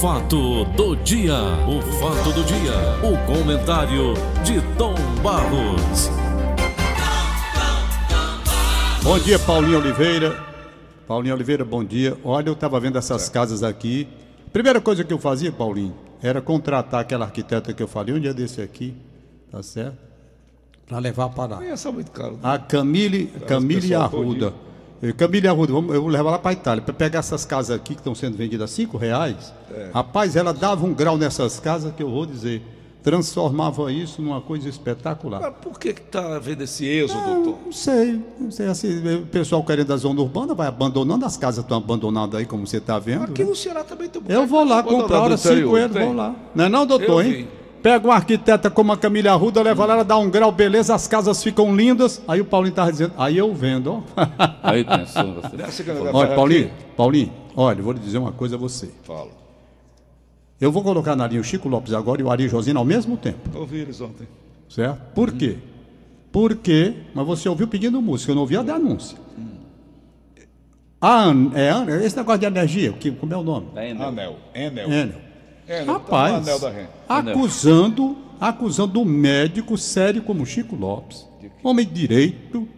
fato do dia, o fato do dia, o comentário de Tom Barros. Bom dia, Paulinho Oliveira. Paulinho Oliveira, bom dia. Olha, eu estava vendo essas casas aqui. Primeira coisa que eu fazia, Paulinho, era contratar aquela arquiteta que eu falei um dia desse aqui, tá certo? Para levar para lá. Essa é muito caro. né? A Camille, Camille Arruda. Camille Arruda, vamos- eu vou levar lá para Itália. Para pegar essas casas aqui que estão sendo vendidas a cinco reais. É. Rapaz, ela dava um grau nessas casas que eu vou dizer. Transformava isso numa coisa espetacular. Mas por que que tá havendo esse êxodo, doutor? Não sei, não sei assim, o pessoal querendo da zona urbana vai abandonando, as casas estão abandonadas aí, como você está vendo. Aqui né? no Ceará também tem um Eu vou lá comprar, hora interior, cinco euros, tem? vou lá. Não é não, doutor, hein? Pega uma arquiteta como a Camila Arruda, leva lá, ela dá um grau, beleza, as casas ficam lindas. Aí o Paulinho estava dizendo, aí eu vendo, ó. Aí pensou você. Olha, Paulinho, aqui, Paulinho, olha, vou lhe dizer uma coisa a você. Fala. Eu vou colocar na linha o Chico Lopes agora e o Ari Josino ao mesmo tempo. Ouvi eles ontem. Certo? Por quê? Porque, mas você ouviu pedindo música, eu não ouvi a denúncia. A An, é An, esse negócio de energia, que, como é o nome? Aí, né? Anel. Enel. Enel. Enel, tá Rapaz, renda. acusando, acusando um médico sério como Chico Lopes, homem de direito,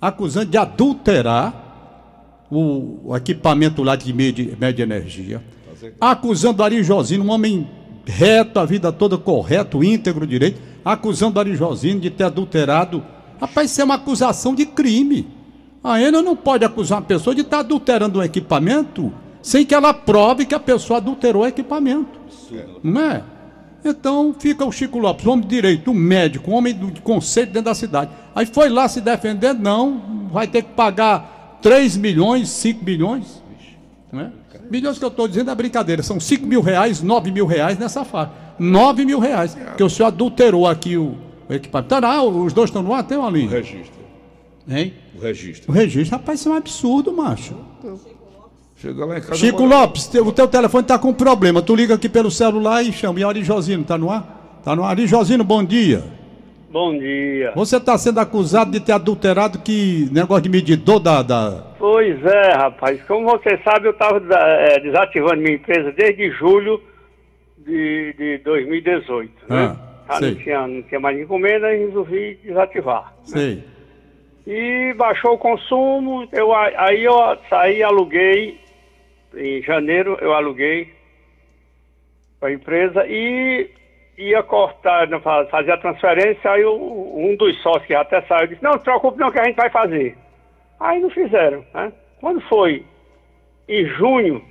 acusando de adulterar o, equipamento lá de média, média energia, acusando Ari Josino, um homem reto a vida toda, correto, íntegro direito, acusando Ari Josino de ter adulterado. Rapaz, isso é uma acusação de crime. A Enel não pode acusar uma pessoa de estar adulterando um equipamento sem que ela prove que a pessoa adulterou o equipamento. Não é? Então fica o Chico Lopes, homem de direito, um médico, um homem do- de conceito dentro da cidade. Aí foi lá se defender, não, vai ter que pagar 3 milhões, 5 milhões. Não é? Milhões que eu estou dizendo é brincadeira, são 5 mil reais, 9 mil reais nessa faixa. 9 mil reais, que o senhor adulterou aqui o, o equipamento. Tá lá, os dois estão no ar, tem uma O linha. registro. Hein? O registro. O registro, rapaz, isso é um absurdo, macho. Chegou lá em casa. Chico Lopes, te- o teu telefone tá com problema. Tu liga aqui pelo celular e chama. E Ari Josino, tá no ar? Tá no ar. Ari Josino, bom dia. Bom dia. Você está sendo acusado de ter adulterado que negócio de medidor da. da... Pois é, rapaz. Como você sabe, eu estava desativando minha empresa desde julho de, de 2018. Né? Ah, sei. não, tinha, não tinha mais encomenda e resolvi desativar. Sei. E baixou o consumo, eu, aí eu saí e aluguei, em janeiro eu aluguei para a empresa e ia cortar, fa- fazer a transferência, aí um dos sócios que até saiu disse, não, não se preocupe não que a gente vai fazer. Aí não fizeram, né? Quando foi em junho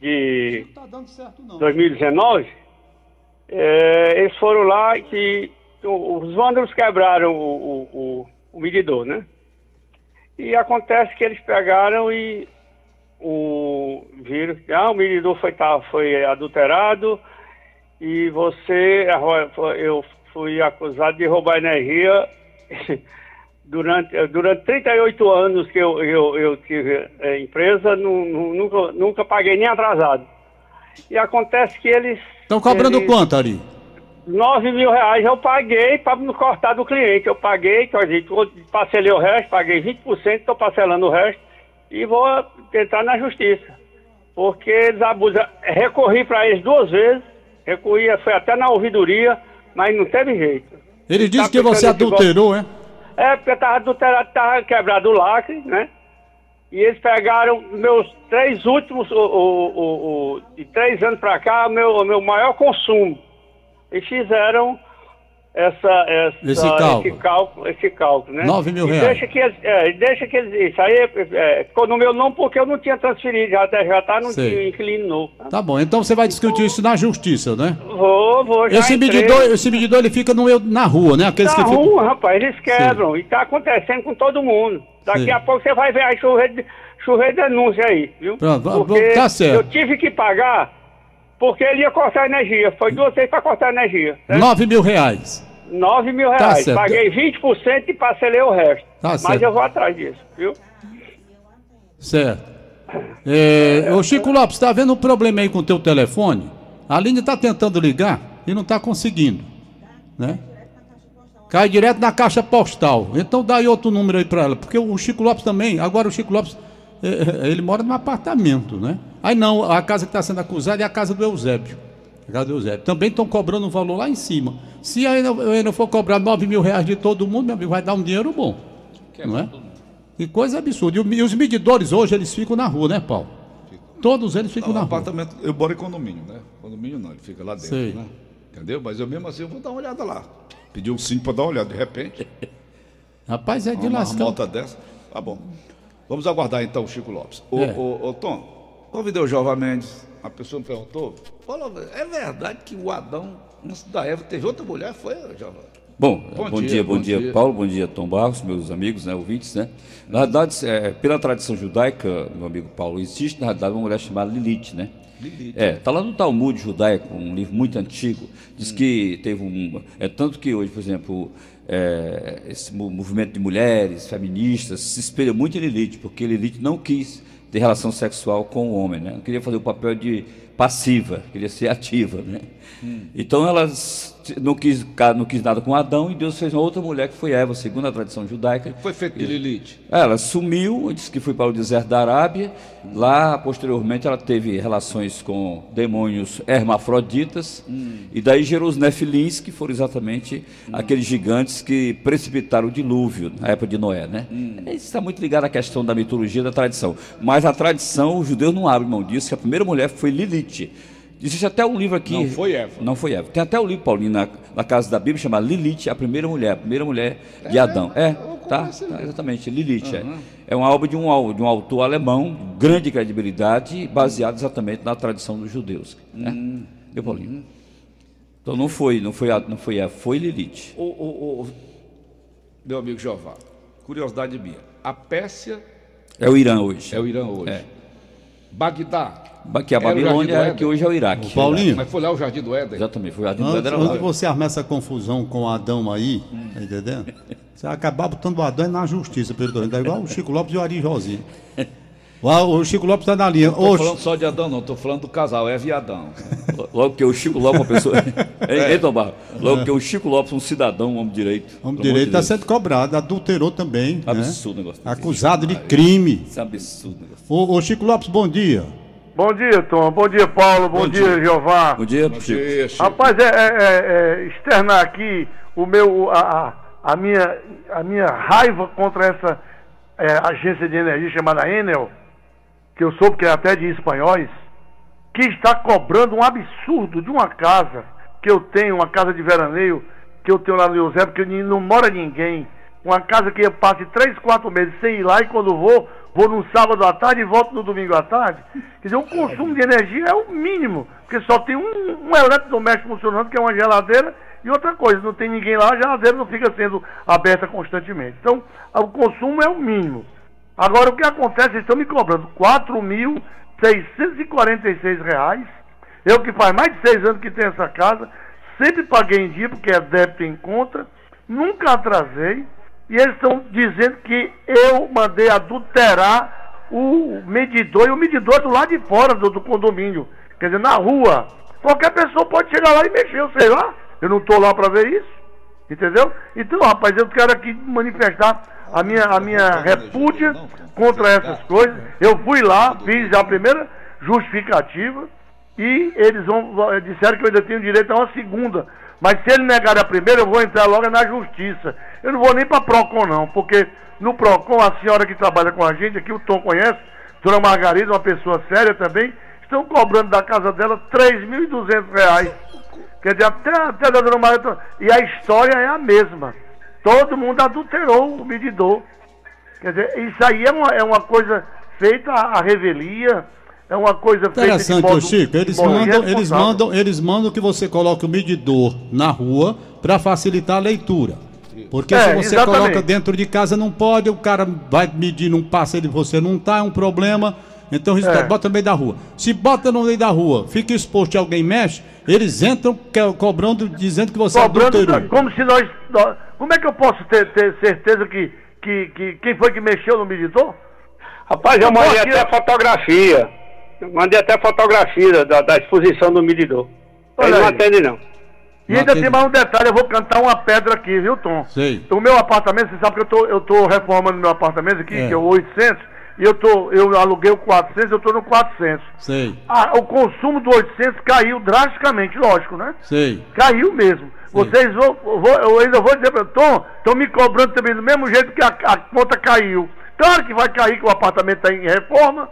de Não tá dando certo, não. 2019, é, eles foram lá que os vândalos quebraram o, o, o- o medidor, né? E acontece que eles pegaram e o, que ah, o medidor foi, tá, foi adulterado e você, eu fui acusado de roubar energia durante, durante 38 anos que eu, eu, eu tive é, empresa, nu- nu- nunca, nunca paguei nem atrasado. E acontece que eles. Estão cobrando eles- quanto, Ari? 9 mil reais eu paguei para não cortar do cliente. Eu paguei, parcelei o resto, paguei 20%, estou parcelando o resto e vou tentar na justiça. Porque eles abusam. Recorri para eles duas vezes, recorri, foi até na ouvidoria, mas não teve jeito. Ele disse Tá que você adulterou, é? É, porque tava adulterado, tava quebrado o lacre, né? E eles pegaram meus três últimos, o, o, o, de três anos pra cá, meu, o meu maior consumo. E fizeram essa, essa, Esse cálculo. esse cálculo, esse cálculo, né? Nove mil reais. Deixa que, é, deixa que eles, isso aí é, ficou no meu nome porque eu não tinha transferido, já, já tá no inquilino novo. Tá bom, então você vai discutir isso na justiça, né? Vou, vou, já Esse entrei. medidor, esse medidor ele fica no, na rua, né? Aqueles Tá que ficam. ruim, rapaz, eles quebram. E tá acontecendo com todo mundo. Daqui Sim. a pouco você vai ver a chover, de- chover denúncia aí, viu? Pronto, porque tá certo. eu tive que pagar porque ele ia cortar energia. Foi duas vezes pra cortar energia. Né? 9 mil reais. 9 mil Tá reais. certo. Paguei 20% e parcelei o resto. Tá Mas certo. eu vou atrás disso, viu? Certo. É, ô Chico Lopes, tá vendo um problema aí com o teu telefone? A Aline tá tentando ligar e não tá conseguindo, né? Cai direto na caixa postal. Então dá aí outro número aí pra ela, porque o Chico Lopes também, agora o Chico Lopes é, é, ele mora num apartamento, né? Aí não, a casa que está sendo acusada é a casa do Eusébio. Casa do Eusébio. Também estão cobrando um valor lá em cima. Se ainda, ainda for cobrar 9 mil reais de todo mundo, meu amigo, vai dar um dinheiro bom. não é? Que coisa absurda. E os medidores hoje, eles ficam na rua, né, Paulo? Todos eles ficam não, na apartamento, rua. Eu moro em condomínio, né? Condomínio não, ele fica lá dentro, Sei. né? Entendeu? Mas eu mesmo assim eu vou dar uma olhada lá. Pedir um sim para dar uma olhada, de repente. Rapaz, é de uma lascar. moto dessa. Tá bom. Vamos aguardar então o Chico Lopes. Ô, É. ô, ô, Tom, convidei o Jova Mendes. A pessoa me perguntou: "Fala, é verdade que o Adão, antes da Eva, teve outra mulher? Foi, Jova? Bom, Bom bom, dia, dia, bom, dia, dia. Paulo, bom dia, Tom Barros, meus amigos, né, ouvintes, né? Na verdade, é, pela tradição judaica, meu amigo Paulo, existe, na realidade, uma mulher chamada Lilith, né? Lilith. É, tá lá no Talmud judaico, um livro muito antigo, diz que teve um... É tanto que hoje, por exemplo, é, esse mo- movimento de mulheres, feministas, se espelha muito em Lilith, porque Lilith não quis ter relação sexual com o homem, né? Não queria fazer o papel de passiva, queria ser ativa, né? Então ela s- não quis, não quis nada com Adão e Deus fez uma outra mulher que foi Eva, segundo a tradição judaica. Foi feito de Lilith. Ela sumiu, disse que foi para o deserto da Arábia. Lá, posteriormente, ela teve relações com demônios hermafroditas. E daí gerou os nefilins, que foram exatamente aqueles gigantes que precipitaram o dilúvio na época de Noé. Né? Isso está muito ligado à questão da mitologia da tradição. Mas a tradição, os judeus não abrem mão disso, que a primeira mulher foi Lilith. Existe até um livro aqui. Não foi Eva. Não foi Eva. Tem até o livro, Paulinho, na, na casa da Bíblia, chama Lilith, a primeira mulher, a primeira mulher de Adão. É, tá, tá, exatamente, Lilith. É. é uma obra de um, de um autor alemão, grande credibilidade, baseado exatamente na tradição dos judeus. Né? Deu, Paulinho? Então não foi, não foi, não foi Eva, foi Lilith. Ô, ô, ô, meu amigo Jeová, curiosidade minha. A Pérsia É o Irã hoje. é o Irã hoje. É. Bagdá. Que a o Babilônia do é Éden. que hoje é o Iraque. Paulinho, Mas foi lá o Jardim do Éden. Exatamente, foi o Jardim do antes, Éden era antes de você armar essa confusão com Adão aí, tá entendendo? Você vai acabar botando o Adão na justiça, pelo Tá igual o Chico Lopes e o Ari Josinho. O, o Chico Lopes está na linha. Não tô Ô, falando só de Adão, não. Tô falando do casal, Eva e Adão. Logo que o Chico Lopes, uma pessoa. Hein, hein, Tom Barros? Logo que o Chico Lopes, um cidadão, um homem de direito. Homem amor direito de está sendo cobrado, adulterou também. né? Absurdo o negócio desse. Acusado de crime. Isso é absurdo. o ô, Chico Lopes, bom dia. Bom dia, Tom. Bom dia, Paulo. Bom, dia, Jeová. Bom dia, Bom Chico. dia, Chico. Rapaz, é, é- é- é externar aqui o meu, a, a- a minha, a minha raiva contra essa é, agência de energia chamada Enel, que eu soube que é até de espanhóis, que está cobrando um absurdo de uma casa que eu tenho, uma casa de veraneio, que eu tenho lá no Eusébio, que não mora ninguém. Uma casa que eu passe três, quatro meses sem ir lá e quando vou, vou no sábado à tarde e volto no domingo à tarde. Quer dizer, o consumo de energia é o mínimo, porque só tem um, um eletrodoméstico funcionando, que é uma geladeira, e outra coisa, não tem ninguém lá, a geladeira não fica sendo aberta constantemente. Então, o consumo é o mínimo. Agora, o que acontece, eles estão me cobrando 4.646 reais. Eu que faz mais de seis anos que tenho essa casa, sempre paguei em dia, porque é débito em conta, nunca atrasei, e eles estão dizendo que eu mandei adulterar o medidor, e o medidor é do lado de fora do, do condomínio, quer dizer, na rua. Qualquer pessoa pode chegar lá e mexer, eu sei lá, eu não estou lá para ver isso. Entendeu? Então, rapaz, eu quero aqui manifestar a minha, a minha repúdia contra essas coisas. Eu fui lá, fiz a primeira justificativa e eles vão, vão- disseram que eu ainda tenho direito a uma segunda. Mas se ele negar a primeira, eu vou entrar logo na justiça. Eu não vou nem para PROCON, não, porque no PROCON, a senhora que trabalha com a gente, aqui o Tom conhece, Dona Margarida, uma pessoa séria também, estão cobrando da casa dela 3.200 reais. Quer dizer, até, até da Dona Margarida. E a história é a mesma. Todo mundo adulterou o medidor. Quer dizer, isso aí é uma, é uma coisa feita à revelia, é uma coisa feita de Interessante, modo- ô Chico. Eles mandam, eles, irresponsável. mandam, eles mandam que você coloque o medidor na rua para facilitar a leitura. Porque É, se você exatamente. coloca dentro de casa, não pode, o cara vai medir, não passa, ele você não tá, é um problema. Então, o resultado, É. bota no meio da rua. Se bota no meio da rua, fica exposto e alguém mexe, eles entram cobrando, dizendo que você Cobrando adulterou. como se nós, nós- Como é que eu posso ter, ter certeza que, que, que quem foi que mexeu no medidor? Rapaz, eu mandei até ó. fotografia. Eu mandei até fotografia da, da exposição do medidor. Olha Ele não atende, não. E Não ainda atende. tem mais um detalhe, eu vou cantar uma pedra aqui, viu, Tom? Sei. O meu apartamento, você sabe que eu tô, eu tô reformando meu apartamento aqui, É. que é o 800, e eu, tô, eu aluguei o 400, eu estou no 400. Sei, Ah, o consumo do 800 caiu drasticamente, lógico, né? sei. Caiu mesmo. Vocês vão, vou, eu ainda vou dizer para Tom, estão me cobrando também do mesmo jeito que a, a conta caiu. Claro que vai cair, que o apartamento está em reforma.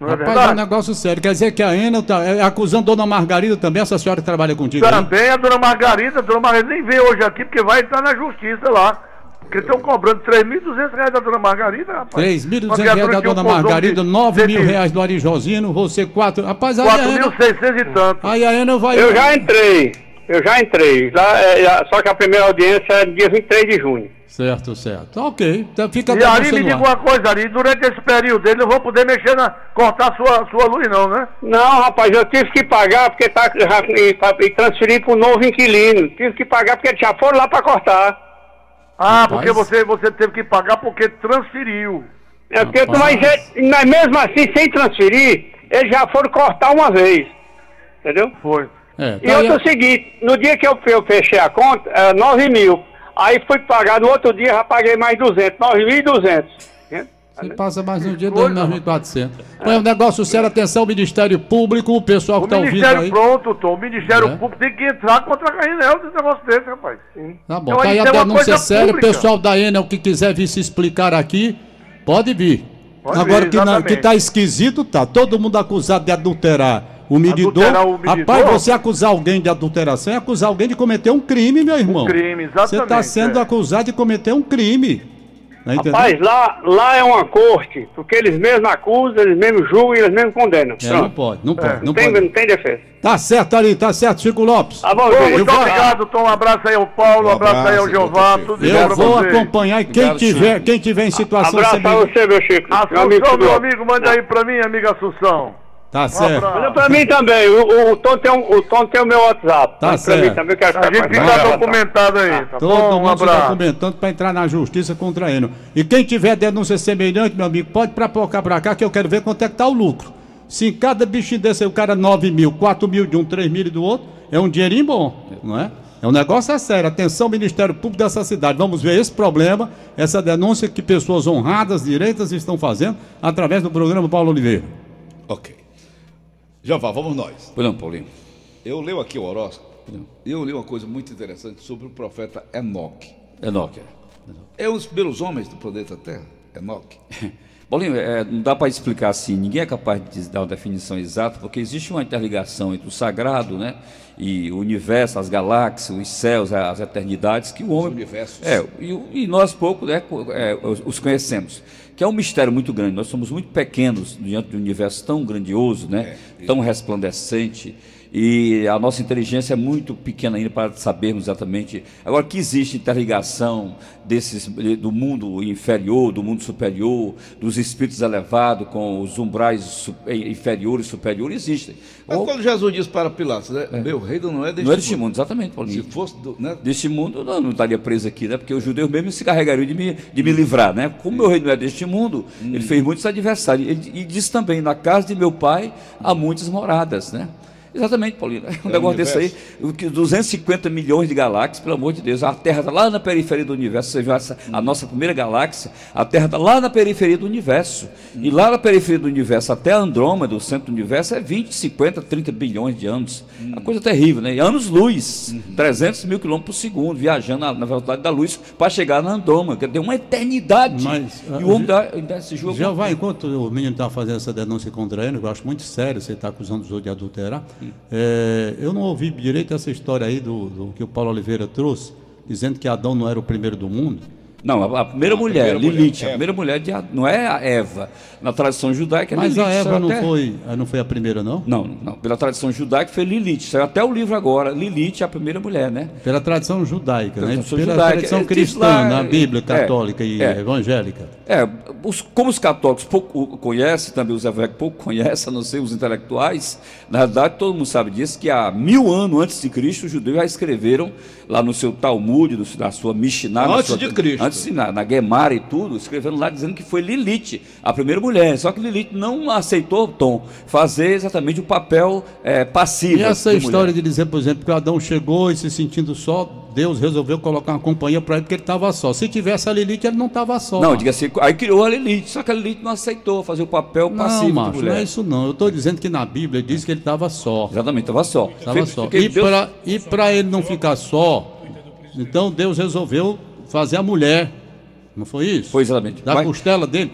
Não é Rapaz, é um negócio sério. Quer dizer que a Enel tá é, acusando Dona Margarida também, essa senhora que trabalha contigo? Também a dona Margarida, a dona Margarida nem veio hoje aqui, porque vai entrar na justiça lá. Porque estão cobrando 3.200 reais da dona Margarida, rapaz. 3.200 Uma reais da Dona Margarida, de 9 mil 100 reais do Ari Josino, você 4... Rapaz, aí a Enel... 4.600 e tanto. Aí a Enel vai... Eu já entrei, eu já entrei. Lá, é, só que a primeira audiência é dia 23 de junho. Certo, certo. Ok, então fica E denúncia me diga uma coisa, Ari, durante esse período ele não vou poder mexer na. cortar sua, sua luz, não, né? Não, rapaz, eu tive que pagar porque tá já, e, e transferir para o novo inquilino. Tive que pagar porque já foram lá para cortar. Ah, Rapaz. porque você, você teve que pagar porque transferiu. É, porque, mas, é- mas mesmo assim, sem transferir, eles já foram cortar uma vez. Entendeu? Foi. É, E tá aí a- outro seguinte, no dia que eu, eu fechei a conta, é 9 mil. Aí fui pagar, no outro dia já paguei mais 200, 9.200. né? Você passa mais um dia, coisa, 2.400. Põe um negócio sério, atenção, Ministério Público, o pessoal que O tá ouvindo Ministério aí. pronto, Tom. O Ministério É. Público tem que entrar contra a Rainel desse negócio desse, rapaz. Tá bom, Então, tá aí a é uma denúncia coisa séria. O pessoal da Enel que quiser vir se explicar aqui, pode vir. Pode Agora vir, que, na- que tá esquisito, tá. Todo mundo acusado de adulterar o medidor. O medidor? Rapaz, você acusar alguém de adulteração é acusar alguém de cometer um crime, meu irmão. crime, Você tá exatamente, sendo é. acusado de cometer um crime. Tá? Rapaz, lá, lá é uma corte, porque eles mesmos acusam, eles mesmos julgam e eles mesmos condenam. É, não pode, não pode, É. não Não, tem, pode. não tem defesa. Tá certo ali, tá certo, Chico Lopes. Tá bom, Ô, muito obrigado, Tom. Um abraço aí ao Paulo, um Um abraço, aí ao abraço, Jeová, tudo de Eu vou acompanhar e quem Obrigado, tiver, Chico. quem tiver em situação Abraço pra semelhante. você, meu Chico. Meu amigo Assunção, meu amigo, manda aí pra mim, amiga Assunção. Tá Um certo. Manda pra mim também. O, o, Tom tem um, o Tom tem o meu WhatsApp. Tá pra certo. mim também, eu quero A gente fica documentado aí, tá Todo bom? Um mundo se abraço. documentando para entrar na justiça contra Enel. E quem tiver denúncia semelhante, meu amigo, pode provocar para cá que eu quero ver quanto é que tá o lucro. Se em cada bichinho desse o cara 9 mil, 4 mil de um, 3 mil do outro, é um dinheirinho bom, não é? É um negócio é sério. Atenção, Ministério Público dessa cidade. Vamos ver esse problema, essa denúncia que pessoas honradas, direitas estão fazendo através do programa Paulo Oliveira. Ok. Jeová, vamos nós. Pois não, Paulinho. Eu leio aqui o horóscopo eu li uma coisa muito interessante sobre o profeta Enoque. Enoque. É um dos primeiros homens do planeta Terra, Enoque. Paulinho, é, não dá para explicar assim, ninguém é capaz de dar uma definição exata, porque existe uma interligação entre o sagrado, né, e o universo, as galáxias, os céus, as eternidades, que o homem... universos. É, e, e nós pouco né, é, os, os conhecemos, que é um mistério muito grande, nós somos muito pequenos diante de um universo tão grandioso, né, tão resplandecente, e a nossa inteligência é muito pequena ainda para sabermos exatamente. Agora que existe interligação desses do mundo inferior, do mundo superior, dos espíritos elevados com os umbrais inferiores e superiores, existem. Mas Ou- quando Jesus disse para Pilatos, né? Meu reino não é deste não é deste mundo, exatamente, Se Paulinho. fosse do, né? Deste mundo, não, não estaria preso aqui, né? Porque os judeus mesmo se carregariam de me, de me livrar, né? Como meu reino não é deste mundo, ele fez muitos adversários. Ele, e diz também: na casa de meu pai há muitas moradas, né? Exatamente, Paulinho. Um É negócio desse aí, universo. o que 250 milhões de galáxias, pelo amor de Deus. A Terra está lá na periferia do universo. Você viu essa, a nossa primeira galáxia? A Terra está lá na periferia do universo. E lá na periferia do universo, até Andrômeda, o centro do universo, é 20, 50, 30 bilhões de anos. Uma coisa terrível, né? Anos-luz, 300 mil quilômetros por segundo, viajando na, na velocidade da luz para chegar na Andrômeda. Quer dizer, uma eternidade. Mas, e o homem dá, ainda se joga. Já vai, enquanto o menino está fazendo essa denúncia contra ele, eu acho muito sério, você está acusando os outros de adulterar. É, eu não ouvi direito essa história aí do, do que o Paulo Oliveira trouxe, dizendo que Adão não era o primeiro do mundo. Não, a, a primeira mulher, primeira mulher, Lilith, a Eva. primeira mulher de, não é a Eva. Na tradição judaica é Mas Lilith. a Eva não até- foi, ah, não foi a primeira, não? Não, não. Pela tradição judaica foi Lilith. Saiu até o livro agora. Lilith é a primeira mulher, né? Pela tradição judaica, né? Tradição Pela judaica. tradição cristã, lá, na Bíblia é, católica e é. evangélica. É, os- como os católicos pouco conhecem, também os evangélicos pouco conhecem, a não ser os intelectuais, na verdade todo mundo sabe disso, que há mil anos antes de Cristo, os judeus já escreveram lá no seu Talmud, no- na sua Mishnah, na Antes sua- de Cristo. antes de- na, na Gemara e tudo, escrevendo lá dizendo que foi Lilith, a primeira mulher. Só que Lilith não aceitou, Tom, fazer exatamente o papel é, passivo. E essa de história mulher. de dizer, por exemplo, que Adão chegou e se sentindo só, Deus resolveu colocar uma companhia para ele porque ele estava só. Se tivesse a Lilith, ele não estava só. Não, diga assim, aí criou a Lilith, só que a Lilith não aceitou fazer o papel passivo Não, macho, não é isso não. Eu estou dizendo que na Bíblia diz que ele estava só. Exatamente, estava só. Fez- só. porque E Deus- para ele não ficar só, então Deus resolveu fazer a mulher. Não foi isso? Foi exatamente. Da costela dele.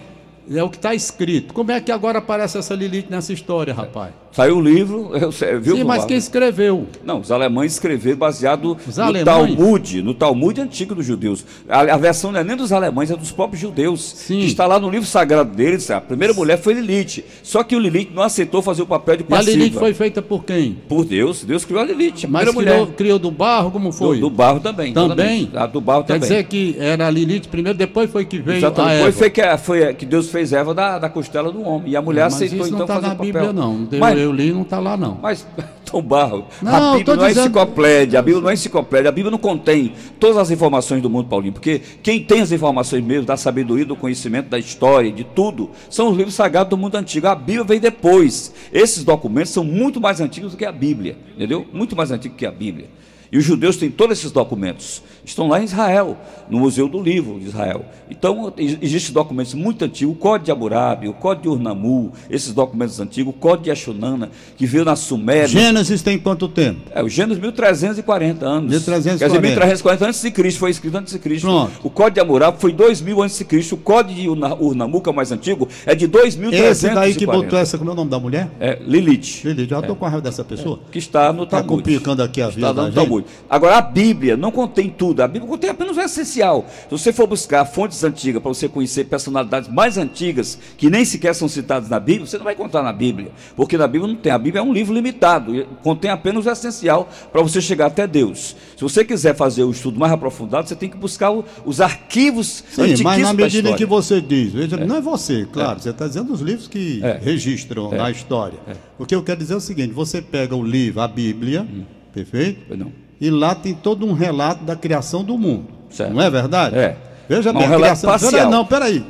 É o que está escrito. Como é que agora aparece essa Lilith nessa história, rapaz? Saiu o livro, eu viu? Sim, mas quem escreveu? Não, os alemães escreveram baseado Os no alemães? Talmud, no Talmud antigo dos judeus. A, a versão não é nem dos alemães, é dos próprios judeus. Sim. Que está lá no livro sagrado deles. A primeira mulher foi Lilith. Só que o Lilith não aceitou fazer o papel de E a passiva. Lilith foi feita por quem? Por Deus, Deus criou a Lilith, a Mas criou, mulher. criou do barro, como foi? Do, do barro também. Também? A do barro Quer também. dizer que era a Lilith primeiro, depois foi que veio Exatamente. a Eva. Foi, foi que, foi que Deus fez Eva da, da costela do homem. E a mulher Mas aceitou isso então não está fazer na o papel. Bíblia, não. Eu, Mas, eu li não está lá, não. Mas, Tom Barro, Não, a Bíblia não é dizendo- enciclopédia, a Bíblia não é enciclopédia, a Bíblia não contém todas as informações do mundo, Paulinho, porque quem tem as informações mesmo, da sabedoria, do conhecimento, da história, de tudo, são os livros sagrados do mundo antigo. A Bíblia veio depois. Esses documentos são muito mais antigos do que a Bíblia, entendeu? Muito mais antigos que a Bíblia. E os judeus têm todos esses documentos. Estão lá em Israel, no Museu do Livro de Israel. Então, ex- existem documentos muito antigos, o Código de Hammurabi, o Código de Urnamu, esses documentos antigos, o Código de Ashunana, que veio na Suméria. Gênesis tem quanto tempo? É, o Gênesis 1340 anos. 1340. Quer dizer, 1340 antes de Cristo, foi escrito antes de Cristo. Pronto. O Código de Hammurabi foi 2000 antes de Cristo. O Código de Urna- Urnamu, que é o mais antigo, é de 2340. Esse daí que botou essa, como é o nome da mulher? É, Lilith. Lilith, já estou com a raiva dessa pessoa. Que está no Tá Talmud. complicando aqui a vida Está da no gente. Talmud. Agora, a Bíblia não contém tudo. A Bíblia contém apenas o essencial. Se você for buscar fontes antigas para você conhecer personalidades mais antigas, que nem sequer são citadas na Bíblia, você não vai encontrar na Bíblia. Porque na Bíblia não tem. A Bíblia é um livro limitado. e Contém apenas o essencial para você chegar até Deus. Se você quiser fazer o estudo mais aprofundado, você tem que buscar o- os arquivos Sim, mas na da medida em que você diz, veja, não é você, claro, você está dizendo os livros que É. registram na história. O que eu quero dizer é o seguinte: você pega o livro, a Bíblia, Hum. perfeito? Não. E lá tem todo um relato da criação do mundo. Certo. Não é verdade? É. Veja Mas bem, um a criação. parcial. Peraí, não, peraí.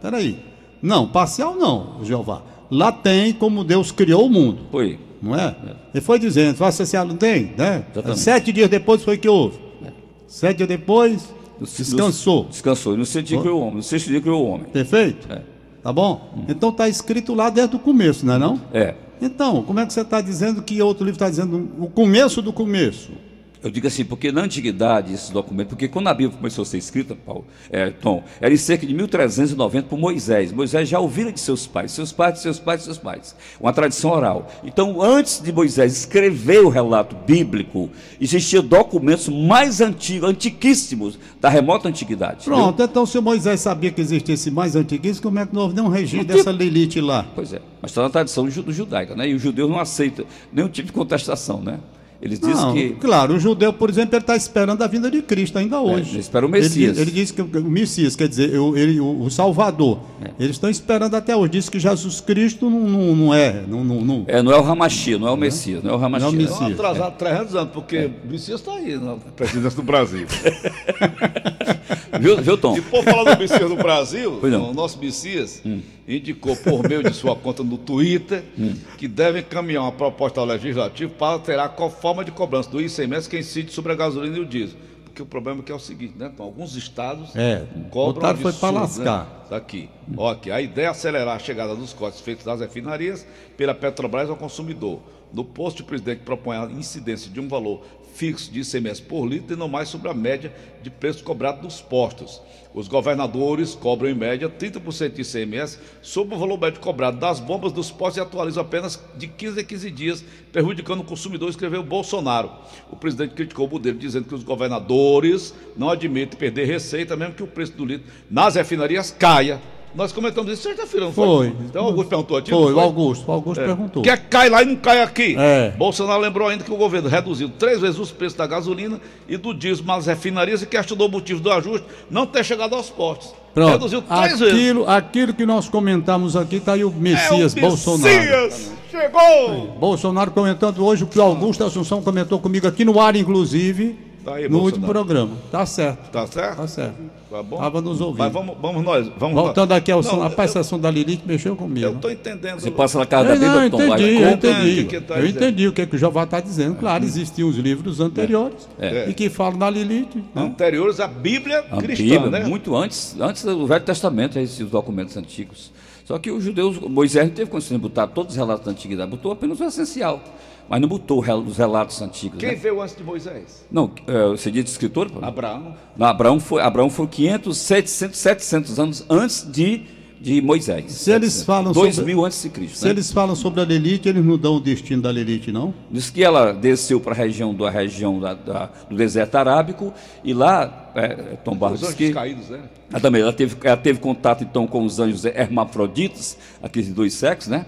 Peraí. Não, parcial não, Jeová. Lá tem como Deus criou o mundo. Foi. Não é? Ele foi dizendo, faça assim, ah, não tem, né? Exatamente. Sete dias depois foi que houve. Sete dias depois, descansou. Descansou. No sexto dia criou o homem. No sexto dia criou o homem. Perfeito? É. Tá bom? Então está escrito lá desde o começo, não é não? É. Então, como é que você está dizendo que outro livro está dizendo o começo do começo? Eu digo assim, porque na antiguidade, esses documentos, porque quando a Bíblia começou a ser escrita, Paulo, é, Tom, era em cerca de 1390 por Moisés. Moisés já ouvira de seus pais, seus pais, seus pais, seus pais. Uma tradição oral. Então, antes de Moisés escrever o relato bíblico, existiam documentos mais antigos, antiquíssimos, da remota antiguidade. Pronto, então se o Moisés sabia que existia esse mais antiguíssimo, como é que não houve nenhum registro tem- dessa Lilith lá? Pois é, mas está na tradição ju- judaica, né? E os judeus não aceitam nenhum tipo de contestação, né? Eles dizem Não, que. claro, o judeu, por exemplo, ele está esperando a vinda de Cristo ainda hoje. ele espera o Messias. Ele, ele diz que o Messias, quer dizer, o, ele- o- o Salvador. É. Eles estão esperando até hoje. Diz que Jesus Cristo não, não, não é. Não, não, não- É, não é o Ramachia, não é o Messias, não é o Ramachia. Não é o Estão Messias. atrasados 300 anos, porque o Messias está aí na presidência do Brasil. Viu, viu, Tom? E por falar do Messias do Brasil, o nosso Messias indicou por meio de sua conta no Twitter que deve encaminhar uma proposta ao Legislativo para alterar qual forma de cobrança do ICMS que incide sobre a gasolina e o diesel. Porque o problema é é o seguinte, né? Então, alguns estados É, cobram botaram foi pra absurdo, lascar. Né? Tá aqui. Ó, aqui. A ideia é acelerar a chegada dos cortes feitos nas refinarias pela Petrobras ao consumidor. No posto, o presidente propõe a incidência de um valor fixo de ICMS por litro e não mais sobre a média de preço cobrado nos postos. Os governadores cobram em média 30% de ICMS sobre o valor médio cobrado das bombas dos postos e atualizam apenas de 15 a 15 dias, prejudicando o consumidor, escreveu Bolsonaro. O presidente criticou o modelo, dizendo que os governadores não admitem perder receita, mesmo que o preço do litro nas refinarias caia. Nós comentamos isso sexta-feira, não foi? Foi. Então o Augusto perguntou a ti, Foi, o Augusto. O Augusto perguntou. Quer que cai lá e não cai aqui? É. Bolsonaro lembrou ainda que o governo reduziu três vezes os preços da gasolina e do diesel nas refinarias e questionou o motivo do ajuste não ter chegado aos postos. Pronto. Reduziu três vezes. Aquilo, aquilo que nós comentamos aqui, está aí o Messias é o Bolsonaro. Messias! Chegou! Bolsonaro comentando hoje o que o Augusto Assunção comentou comigo aqui no ar, inclusive. Tá aí, no Bolsonaro. último programa. Tá certo. Tá certo? Tá certo. Tá bom? Tava nos ouvindo. Mas vamos, vamos nós. Vamos Voltando aqui ao som, rapaz, eu- essa som da Lilith mexeu comigo. Eu estou entendendo. Você passa na casa da É, não, Tom, entendi, eu entendi. o que que tá eu dizendo. entendi o que, que o Jeová está dizendo. Claro, existiam os livros anteriores É. e que falam da Lilith. né? Anteriores à Bíblia A cristã, Bíblia, né? muito antes, antes do Velho Testamento, esses documentos antigos. Só que os judeus, Moisés não teve condição de botar todos os relatos da antiguidade, botou apenas o essencial, mas não botou os relatos antigos. Quem né? veio antes de Moisés? Não, é, você diz escritor? pô? Abraão. Não, Abraão foi, Abraão foi 500, 700, 700 anos antes de, de Moisés. Se eles 700. falam 2000 sobre- mil antes de Cristo. Se né? eles falam sobre a Lilith, eles não dão o destino da Lilith, não? Diz que ela desceu para a região, da região da- da- do deserto arábico e lá, é, Tom Barros Os diz que caídos, né? ela também ela teve, ela teve contato então com os anjos hermafroditas, aqueles de dois sexos, né?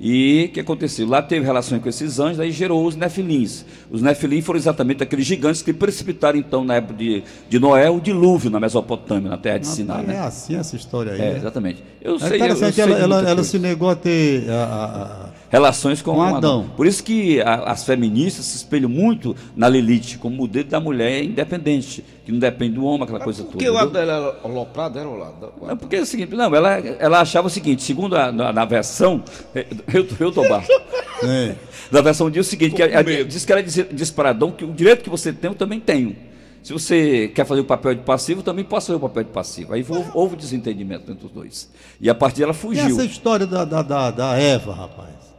E o que aconteceu? Lá teve relações com esses anjos, aí gerou os nefilins. Os nefilins foram exatamente aqueles gigantes que precipitaram então na época de, de Noé o dilúvio na Mesopotâmia, na terra de Siná, Rapaz, É né? assim essa história aí. É, né? exatamente. Eu É sei, eu, eu interessante, sei ela, ela, ela se negou a ter a- a- a- relações com, Com Adão. Adão. Por isso que a- as feministas se espelham muito na Lilith, como modelo da mulher independente, que não depende do homem, aquela coisa toda. Porque o dela era aloprado, era o lado. É porque é o seguinte, não, ela, ela achava o seguinte, segundo a na, na versão, eu, eu tô baixo. é. Na versão diz o seguinte, que a- diz que ela diz, diz para Adão que o direito que você tem, eu também tenho. Se você quer fazer o papel de passivo, eu também posso fazer o papel de passivo. Aí houve, houve desentendimento entre os dois. E a partir dela E fugiu. essa história da, da, da, da Eva, rapaz?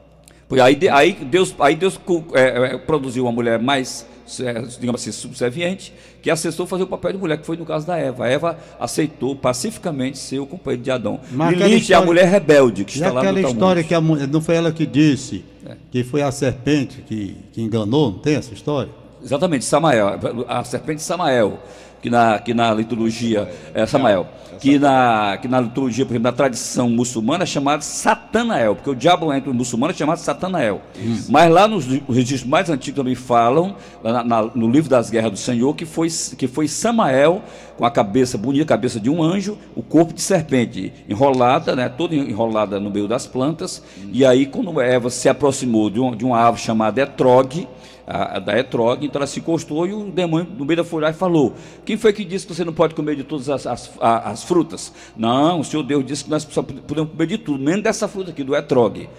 Aí, aí Deus, aí Deus é, é, produziu uma mulher mais, é, digamos assim, subserviente, que aceitou fazer o papel de mulher, que foi no caso da Eva. A Eva aceitou pacificamente ser o companheiro de Adão. Mas aquela Lilith é a mulher rebelde, que está lá aquela no Talmud. história que a, não foi ela que disse É. que foi a serpente que, que enganou, não tem essa história? Exatamente, Samael, a serpente de Samael, que na, que na liturgia, é Samael, que na, que na liturgia, por exemplo, na tradição muçulmana é chamado Satanael, porque o diabo entre os muçulmanos é chamado Satanael. Mas lá nos registros mais antigos também falam, na- na- no livro das guerras do Senhor, que foi, que foi Samael com a cabeça bonita, a cabeça de um anjo, o corpo de serpente, enrolada, né, toda enrolada no meio das plantas, e aí quando Eva se aproximou de, um, de uma árvore chamada Etrog, a, a da etrog, então ela se encostou e o demônio no meio da folha e falou: Quem foi que disse que você não pode comer de todas as, as, as frutas? Não, o Senhor Deus disse que nós só podemos comer de tudo, menos dessa fruta aqui, do etrog.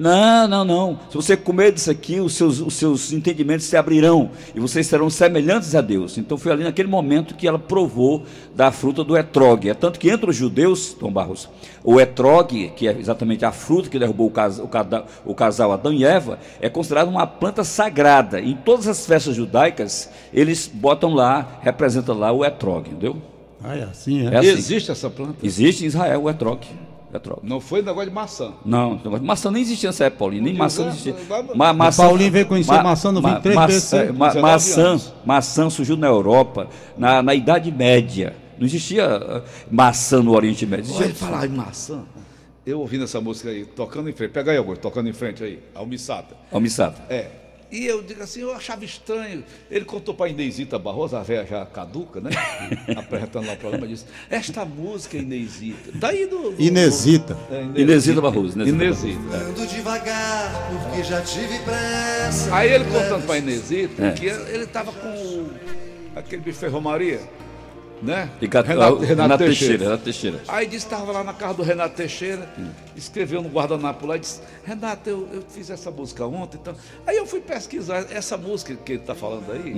Não, não, não. Se você comer disso aqui, os seus, os seus entendimentos se abrirão e vocês serão semelhantes a Deus. Então foi ali naquele momento que ela provou da fruta do etrog. É tanto que entre os judeus, Tom Barros, o etrog, que é exatamente a fruta que derrubou o, cas, o, cada- o casal Adão e Eva, é considerado uma planta sagrada. Em todas as festas judaicas, eles botam lá, representam lá o etrog, entendeu? Ah, é assim, é? É assim. Existe essa planta? Existe em Israel o etrog. Etrog. Não foi negócio de maçã. Não, negócio de maçã nem existia nessa época, Paulinho. Nem maçã não existia. Ma, maçã, Paulinho veio conhecer maçã no 23 ma, é, ma- 19 maçã, maçã surgiu na Europa, na, na Idade Média. Não existia ah, maçã no Oriente Médio. Existia Olha, falar em maçã. Eu ouvindo essa música aí, tocando em frente. Pega aí, Augusto, tocando em frente aí. Almissata. almissata. É. E eu digo assim, eu achava estranho. Ele contou para a Inezita Barroso, a velha já caduca, né? Apresentando lá o programa, disse: Esta música, Inezita. Daí do. do Inesita. É, Inezita Barroso, Inezita Inezita. é. Ando devagar, porque já tive pressa. Aí ele contando para a Inezita É. que ele estava com aquele bife Ferromaria, né? Ricardo- Renato, ah, Renato Teixeira. Renato Teixeira. Aí disse que estava lá na casa do Renato Teixeira, escreveu no guardanapo lá e disse, Renato, eu, eu fiz essa música ontem. Então... Aí eu fui pesquisar essa música que ele está falando aí.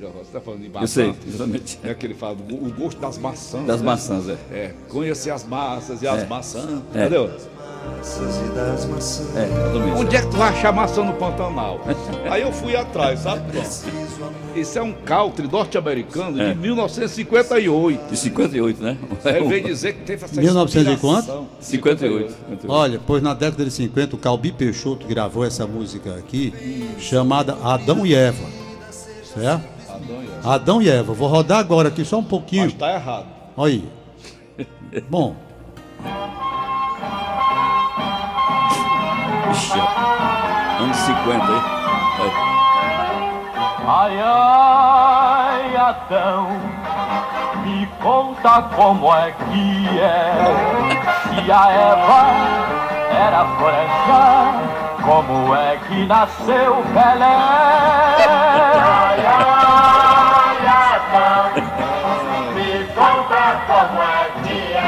Jorge, Você está falando de maçã. Eu sei, exatamente. É que ele fala, o gosto das maçãs. Das né? maçãs, é. É, conhecer as massas e as É. maçãs. É. Entendeu? É. Onde é que tu vai achar maçã no Pantanal? Aí eu fui atrás, sabe? Isso é um country norte-americano É. de 1958. De 58, né? Aí veio dizer que teve essa 1900 e inspiração. 58. Olha, pois na década de 50 o Calbi Peixoto gravou essa música aqui, chamada Adão e Eva. Certo? Adão e Eva. Adão e Eva. Vou rodar agora aqui só um pouquinho. Mas tá errado. Olha aí. Bom, Angústia, anos 50, hein? É. Ai, ai, Adão, me conta como é que é Se a Eva era branca, como é que nasceu Pelé? Ai, ai, Adão, me conta como é que é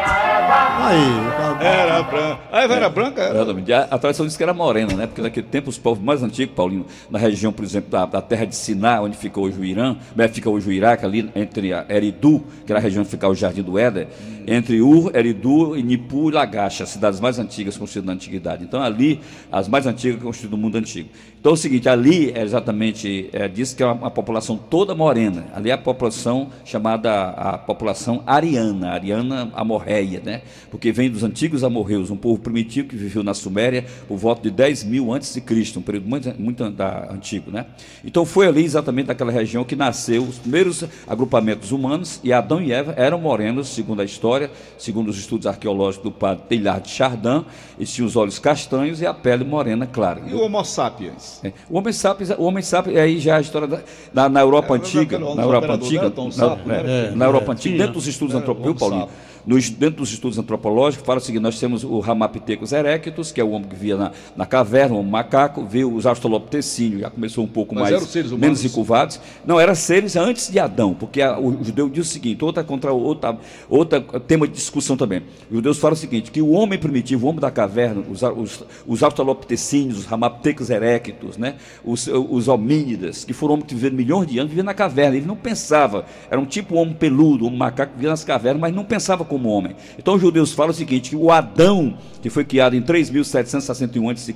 a Eva... Aí, tá era branca. Ah, era branca? Era. Exatamente. A, a tradição diz que era morena, né? Porque naquele tempo os povos mais antigos, Paulinho, na região, por exemplo, da, da terra de Siná, onde fica hoje o Irã, né, fica hoje o Iraque, ali entre a Eridu, que era a região onde fica o Jardim do Éder, entre Ur, Eridu, Nipu e Lagash, as cidades mais antigas construídas na antiguidade. Então, ali, as mais antigas construídas no mundo antigo. Então, é o seguinte, ali é exatamente, é, diz que é uma, uma população toda morena. Ali é a população chamada a população ariana, ariana amorreia, né? Porque vem dos antigos amorreus, um povo primitivo que viveu na Suméria por volta de 10 mil antes de Cristo, um período muito, muito da- antigo, né? Então, foi ali exatamente naquela região que nasceu os primeiros agrupamentos humanos e Adão e Eva eram morenos, segundo a história, segundo os estudos arqueológicos do padre Teilhard de Chardin, eles tinham os olhos castanhos e a pele morena clara. E o Homo sapiens? É. O Homem Sapiens, o Homem Sapiens, aí já a história da, na, na Europa É, antiga, na Europa operador, antiga, né, Tom na, é, né? na Europa É, antiga, dentro dos estudos antropológicos, Homo Paulinho, Sapo. Nos, dentro dos estudos antropológicos, fala o seguinte, nós temos o Ramapithecus erectus, que é o homem que vivia na, na caverna, o macaco, veio os australopitecínios, já começou um pouco Mas mais, eram seres humanos? menos encurvados. Não, eram seres antes de Adão, porque a- o judeu diz o seguinte, outra contra outra, outra tema de discussão também. Os judeus falam o seguinte, que o homem primitivo, o homem da caverna, os, os, os australopitecíneos, os Ramapithecus erectus, né, os, os homínidas, que foram homens que viveram milhões de anos, viviam na caverna, ele não pensava, era um tipo homem peludo, um macaco que vivia nas cavernas, mas não pensava como homem. Então os judeus falam o seguinte, que o Adão, que foi criado em 3.761 a.C.,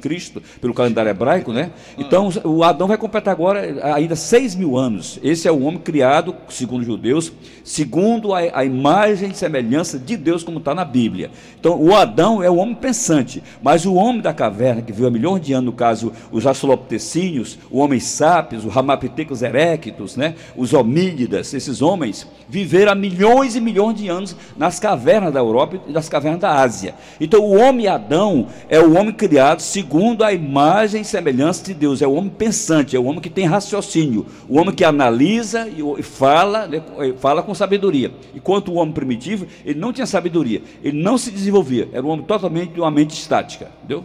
pelo calendário hebraico, né? Então o Adão vai completar agora ainda 6 mil anos. Esse é o homem criado, segundo os judeus, segundo a, a imagem e semelhança de Deus, como está na Bíblia. Então o Adão é o homem pensante, mas o homem da caverna, que viveu há milhões de anos, no caso, os australopitecínios, o homem sápios, o Ramapithecus erectus, né? os homínidas, esses homens viveram há milhões e milhões de anos nas cavernas da Europa e nas cavernas da Ásia. Então o homem Adão é o homem criado segundo a imagem e semelhança de Deus, é o homem pensante, é o homem que tem raciocínio, o homem que analisa e fala, né, fala com sabedoria. Enquanto o homem primitivo, ele não tinha sabedoria, ele não se desenvolvia, era um homem totalmente de uma mente estática, entendeu?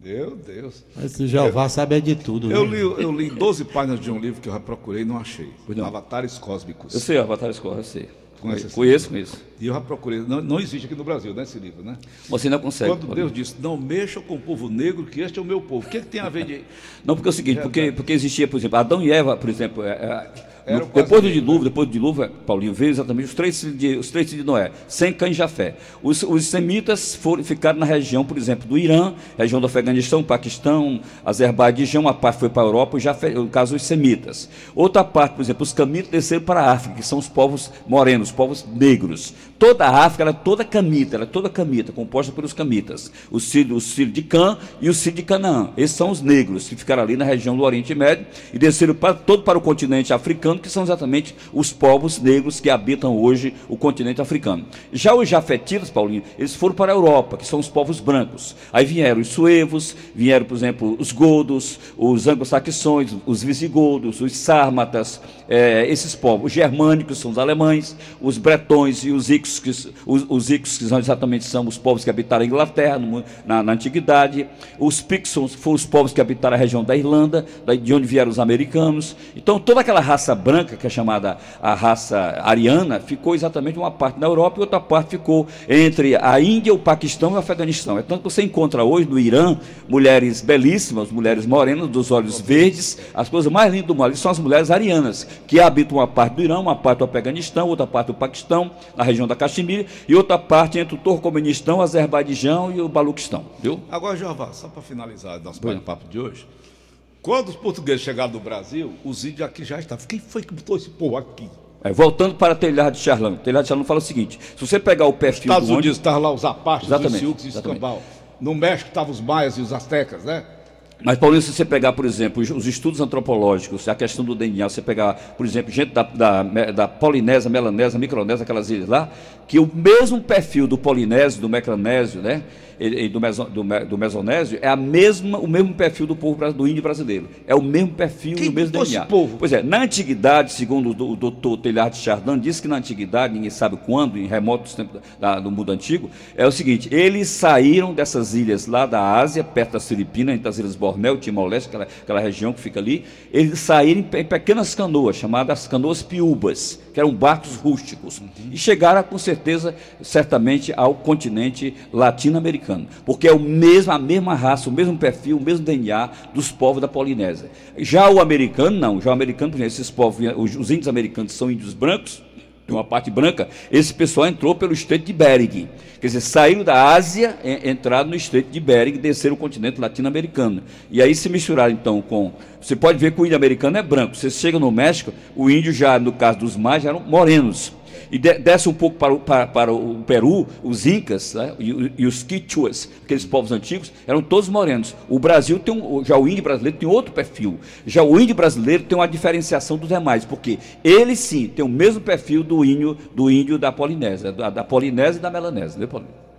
Meu Deus. Esse Jeová sabe é de tudo. Eu né? li, eu li 12 páginas de um livro que eu já procurei e não achei. Não. Avatares Cósmicos. Eu sei, Avatar Escola, eu sei. Conhece Conheço, conheço. E eu já procurei. Não, não existe aqui no Brasil, né, esse livro, né? Você não consegue. Quando Deus disse, não mexam com o povo negro, que este é o meu povo. O que, que tem a ver de. Não, porque é o seguinte, porque, porque existia, por exemplo, Adão e Eva, por exemplo, é, é, no- depois do negros, dilúvio, depois do dilúvio, Paulinho veio exatamente os três filhos de, os três filhos de Noé, sem Cã e Jafé. Os, os semitas foram, ficaram na região, por exemplo, do Irã, região do Afeganistão, Paquistão, Azerbaijão, uma parte foi para a Europa, Jafé, no caso os semitas. Outra parte, por exemplo, os camitas desceram para a África, que são os povos morenos, os povos negros. Toda a África era toda camita, era toda camita, composta pelos camitas. Os filhos, os filhos de Cã e os filhos de Canaã. Esses são os negros que ficaram ali na região do Oriente Médio e desceram para, todo para o continente africano, que são exatamente os povos negros que habitam hoje o continente africano. Já os jafetitas, Paulinho, eles foram para a Europa, que são os povos brancos. Aí vieram os suevos, vieram, por exemplo, os godos, os anglo-saxões, os visigodos, os sármatas, eh, esses povos. Os germânicos são os alemães, os bretões e os icos, que, os, os icos que são exatamente são os povos que habitaram a Inglaterra no na, na antiguidade. Os pixons foram os povos que habitaram a região da Irlanda, de onde vieram os americanos. Então toda aquela raça branca, que é chamada a raça ariana, ficou exatamente uma parte na Europa e outra parte ficou entre a Índia, o Paquistão e o Afeganistão. É tanto que você encontra hoje no Irã mulheres belíssimas, mulheres morenas, dos olhos verdes, as coisas mais lindas do mundo são as mulheres arianas, que habitam uma parte do Irã, uma parte do Afeganistão, outra parte do Paquistão, na região da Caxemira, e outra parte entre o Turcomenistão, o Azerbaijão e o Baluquistão, viu? Agora, Jeová, só para finalizar nosso bate-papo de hoje. Quando os portugueses chegaram no Brasil, os índios aqui já estavam. Quem foi que botou esse povo aqui? É, voltando para Telhado de Charlão, Telhado de Charlão fala o seguinte: se você pegar o perfil Estados do Unidos estavam lá os Apaches, os Sioux e os. Escambau. No México estavam os Maias e os Aztecas, né? Mas, Paulinho, se você pegar, por exemplo, os, os estudos antropológicos, a questão do DNA, você pegar, por exemplo, gente da, da, da Polinésia, Melanésia, Micronésia, aquelas ilhas lá, que o mesmo perfil do Polinésio, do Micronésio, né, e, e do, meso, do, do Mesonésio, é a mesma, o mesmo perfil do povo do índio brasileiro. É o mesmo perfil Quem o mesmo esse DNA. povo? Pois é, na antiguidade, segundo o do- o doutor Telhard Chardin, diz que na antiguidade, ninguém sabe quando, em remotos tempos da- do mundo antigo, é o seguinte, eles saíram dessas ilhas lá da Ásia, perto das Filipinas, entre as ilhas Bornéu, Timor-Leste, aquela, aquela região que fica ali, eles saíram em, em pequenas canoas, chamadas canoas piúbas. Que eram barcos rústicos. E chegaram, com certeza, certamente, ao continente latino-americano, porque é o mesmo, a mesma raça, o mesmo perfil, o mesmo DNA dos povos da Polinésia. Já o americano, não. Já o americano, por exemplo, esses povos, os, os índios americanos são índios brancos, tem uma parte branca, esse pessoal entrou pelo Estreito de Bering. Quer dizer, saíram da Ásia, en- entraram no Estreito de Bering, desceram o continente latino-americano. E aí se misturaram então com. Você pode ver que o índio americano é branco. Você chega no México, o índio já, no caso dos mais, eram morenos. E de- desce um pouco para o, para, para o Peru, os Incas né, e, e os Quichuas, aqueles povos antigos, eram todos morenos. O Brasil tem um, já o índio brasileiro tem outro perfil. Já o índio brasileiro tem uma diferenciação dos demais, porque ele sim tem o mesmo perfil do índio, do índio da Polinésia, da, da Polinésia e da Melanésia. Né, Paulinho?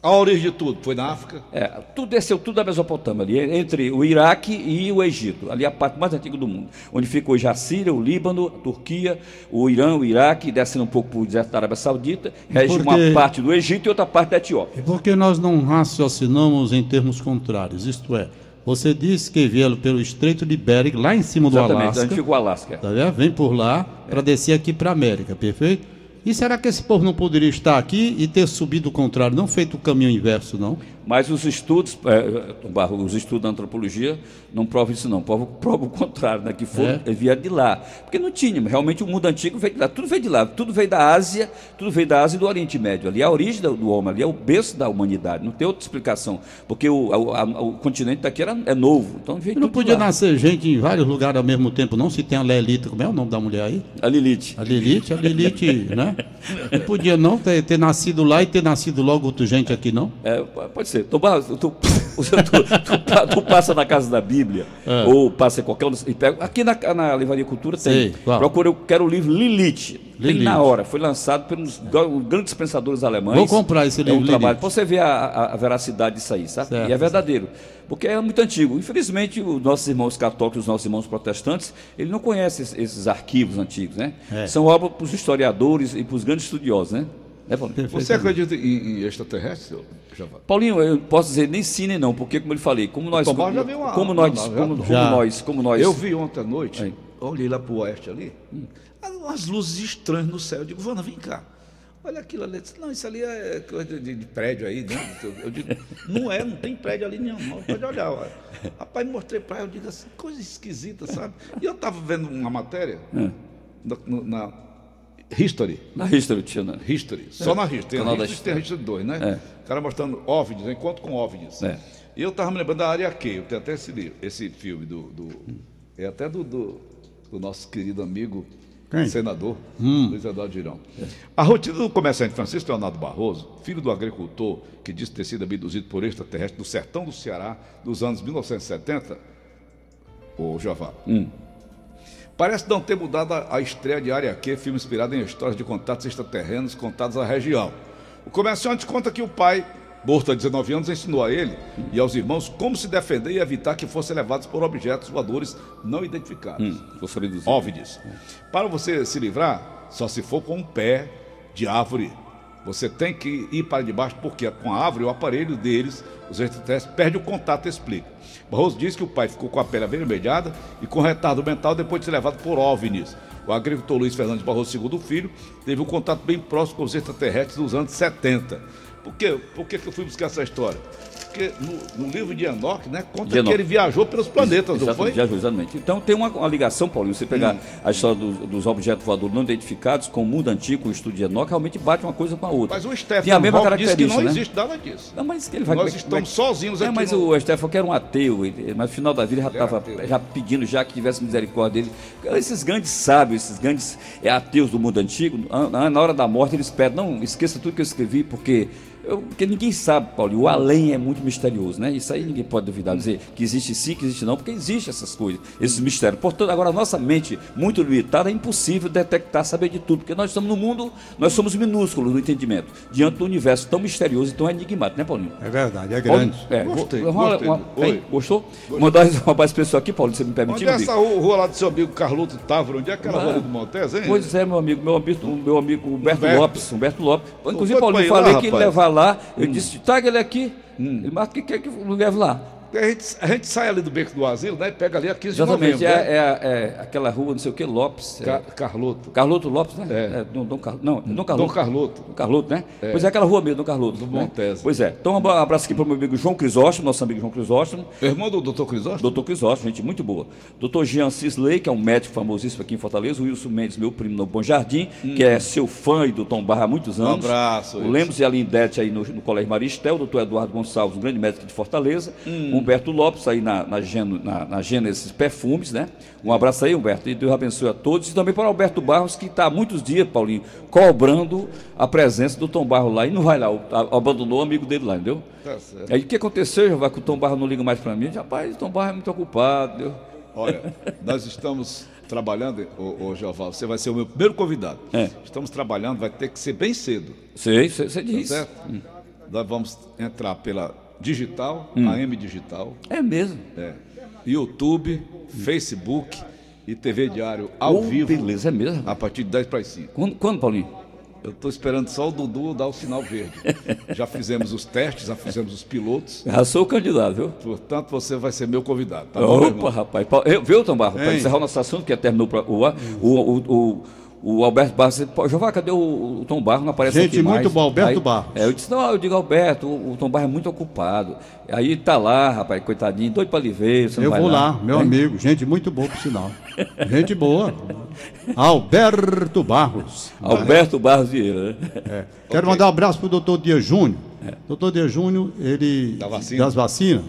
A origem de tudo foi na África. É, tudo desceu tudo da Mesopotâmia, ali, entre o Iraque e o Egito, ali a parte mais antiga do mundo, onde fica hoje a Síria, o Líbano, a Turquia, o Irã, o Iraque, descendo um pouco para o deserto da Arábia Saudita, rege Porque- uma parte do Egito e outra parte da Etiópia. E por que nós não raciocinamos em termos contrários? Isto é, você disse que vieram pelo Estreito de Bering, lá em cima do Exatamente, Alasca. onde fica o Alasca. Tá vendo? Vem por lá para descer aqui para América, perfeito? E será que esse povo não poderia estar aqui e ter subido o contrário, não feito o caminho inverso, não? Mas os estudos, é, Barro, os estudos da antropologia não provam isso não, provam, provam o contrário, né? que foram, É? vieram de lá. Porque não tinha, realmente o mundo antigo veio de lá, tudo veio de lá, tudo veio da Ásia, tudo veio da Ásia e do Oriente Médio. Ali é a origem do, homem, ali é o berço da humanidade, não tem outra explicação. Porque o, a- a- o continente daqui era, é novo, então veio não podia nascer gente em vários lugares ao mesmo tempo, não? Se tem a Lelita, como é o nome da mulher aí? A Lilith. A Lilith, a Lilith, né? Não podia não ter, ter nascido lá e ter nascido logo outra gente aqui, não? É, pode ser. Tu, tu, tu, tu- tu pa- tu passa na casa da Bíblia, É. ou passa em qualquer um. e pega- Aqui na, na Livraria Cultura tem. Sei? Procura, eu quero o livro Lilith. Tem Lilith. na hora. Foi lançado pelos grandes pensadores alemães. Vou comprar esse É livro, um trabalho. Lilith. Pra você ver a, a- a veracidade disso aí, sabe? Certo, e é verdadeiro. Porque é muito antigo. Infelizmente, os nossos irmãos católicos, os nossos irmãos protestantes, eles não conhecem esses, esses arquivos antigos, né? É. São obras para os historiadores e para os grandes estudiosos, né? Né, Paulinho? Você acredita em, em extraterrestre? Paulinho, eu posso dizer nem sim nem não, porque como ele falei, como nós, como, já viu uma- como uma nós, nave, como, já? como Já. nós, como nós, Eu vi ontem à noite, Aí. olhei lá para o oeste ali, umas luzes estranhas no céu. Eu digo, Vana, vem cá. Olha aquilo ali. Não, isso ali é coisa de, de prédio aí, né? Eu digo, não é, não tem prédio ali nenhum, não. Pode olhar, olha. Rapaz, mostrei para eu digo assim, coisa esquisita, sabe? E eu estava vendo uma matéria É. na, na History. na History tinha, né? History, só na History. Tem a Canal da History, tem a History 2, né? É. O cara mostrando OVNIs, encontro com OVNIs. É. E eu tava me lembrando da área Q, eu tenho até esse, livro, esse filme do, do- É até do, do, do nosso querido amigo Quem? senador, Hum. Luiz Eduardo Girão. A rotina do comerciante Francisco Leonardo Barroso, filho do agricultor que disse ter sido abduzido por extraterrestre do sertão do Ceará dos anos 1970, o Javá. Parece não ter mudado a, a estreia de Área Q, filme inspirado em histórias de contatos extraterrenos contados à região. O comerciante conta que o pai, morto há 19 anos, ensinou a ele e aos irmãos como se defender e evitar que fossem levados por objetos voadores não identificados. Hum, vou saber dos OVNIs. Para você se livrar, só se for com um pé de árvore. Você tem que ir para debaixo, porque com a árvore, o aparelho deles, os extraterrestres, perde o contato, explica. Barroso diz que o pai ficou com a pele avermelhada e com retardo mental depois de ser levado por OVNIs. O agricultor Luiz Fernandes Barroso, segundo filho, teve um contato bem próximo com os extraterrestres nos anos 70. Por quê? Por que, que eu fui buscar essa história? Porque no, no livro de Enoch, né, conta De que ele viajou pelos planetas, não foi? Já- exatamente. Então tem uma, uma ligação, Paulinho, você pegar Hum. a história dos, dos objetos voadores não identificados com o mundo antigo, o estudo de Enoch, realmente bate uma coisa com a outra. Mas o Tem a Stefan disse que não né? existe nada disso. Não, mas ele vai, Nós estamos vai- sozinhos É, aqui mas no- o Stefan que era um ateu, ele- mas no final da vida já estava já pedindo já que tivesse misericórdia dele. Esses grandes sábios, esses grandes é, ateus do mundo antigo, na hora da morte eles pedem, não, esqueça tudo que eu escrevi, porque, eu- porque ninguém sabe, Paulo, o além é muito misterioso, né? Isso aí ninguém pode duvidar, dizer que existe sim, que existe não, porque existe essas coisas, esses mistérios. Portanto, agora a nossa mente muito limitada é impossível detectar, saber de tudo, porque nós estamos no mundo, nós somos minúsculos no entendimento, diante do universo tão misterioso e tão enigmático, né, Paulinho? É verdade, é Paulo, grande. É, Gostei, vou- uma- gostei. uma- Oi. hein? Gostou? Mandar um abraço pessoal aqui, Paulo, se você me permitir. Onde é amigo. essa rua, rua lá do seu amigo Carluto Távora? Onde é aquela Ah. rua do Montes, hein? Pois é, meu amigo, meu amigo, meu amigo Humberto, Humberto. Lopes, Humberto Lopes. Inclusive, Paulo, eu falei lá, que ele rapaz? levar lá, eu disse, traga ele aqui. Ele, mas o que quer que eu leve lá? A gente, a gente sai ali do beco do asilo, né? Pega ali a 15 Exatamente, de é, novembro. né? é é aquela rua, não sei o que, Lopes. é- Ca- Carloto. Carloto Lopes, né? É. Dom, Dom Car... Não, Dom Carloto. Dom Carloto. Dom Carloto, né? Pois é aquela rua mesmo, Dom Carloto. Do né? Montes. Pois é. Então, um abraço aqui para o meu amigo João Crisóstomo, nosso amigo João Crisóstomo. Irmão do doutor Crisóstomo? Doutor Crisóstomo, gente muito boa. Doutor Jean Cisley, que é um médico famosíssimo aqui em Fortaleza. O Wilson Mendes, meu primo no Bom Jardim, que é seu fã e do Tom Barra há muitos anos. Um abraço, O. Lemos e a Lindete aí no, no Colégio Maristel. O doutor Eduardo Gonçalves, um grande médico de Fortaleza. Humberto Lopes aí na, na, na, na Gênesis Perfumes, né? Um abraço aí, Humberto. E Deus abençoe a todos. E também para o Alberto Barros, que está há muitos dias, Paulinho, cobrando a presença do Tom Barros lá. E não vai lá, o- a- abandonou o amigo dele lá, entendeu? Tá certo. Aí o que aconteceu, Jeová, que o Tom Barra não liga mais para mim? Rapaz, o Tom Barra é muito ocupado. entendeu? Olha, nós estamos trabalhando, ô, ô Jeová, você vai ser o meu primeiro convidado. É. Estamos trabalhando, vai ter que ser bem cedo, Sei, você tá diz. certo? Nós vamos entrar pela digital, Hum. AM Digital, É mesmo. é, YouTube, Facebook e TV Diário ao Oh, vivo, Beleza, é mesmo. a partir de 10 para as 5. Quando, quando, Paulinho? Eu estou esperando só o Dudu dar o sinal verde. já fizemos os testes, já fizemos os pilotos, Já sou o candidato, viu? portanto você vai ser meu convidado, tá bom, Opa, irmão? rapaz. Pa- eu- Viu, Tom Barra? Para encerrar o nosso assunto, que terminou pra, o, o, o, o, o Alberto Barros. disse, "Pô, Jeová, cadê o, o Tom Barros? Não aparece Gente, aqui mais. muito bom, Alberto Aí- Barros. É, eu disse, não, eu digo, Alberto, o, o Tom Barros é muito ocupado. Aí tá lá, rapaz, coitadinho, doido para lhe ver. Você não Eu vai vou lá, meu Hein? amigo. Gente muito boa, por sinal. Gente boa. Alberto Barros. Alberto Barros Vieira. né? É. Quero mandar um abraço para o doutor Dias Júnior. Doutor Dias Júnior, ele. Da vacina. Das vacinas.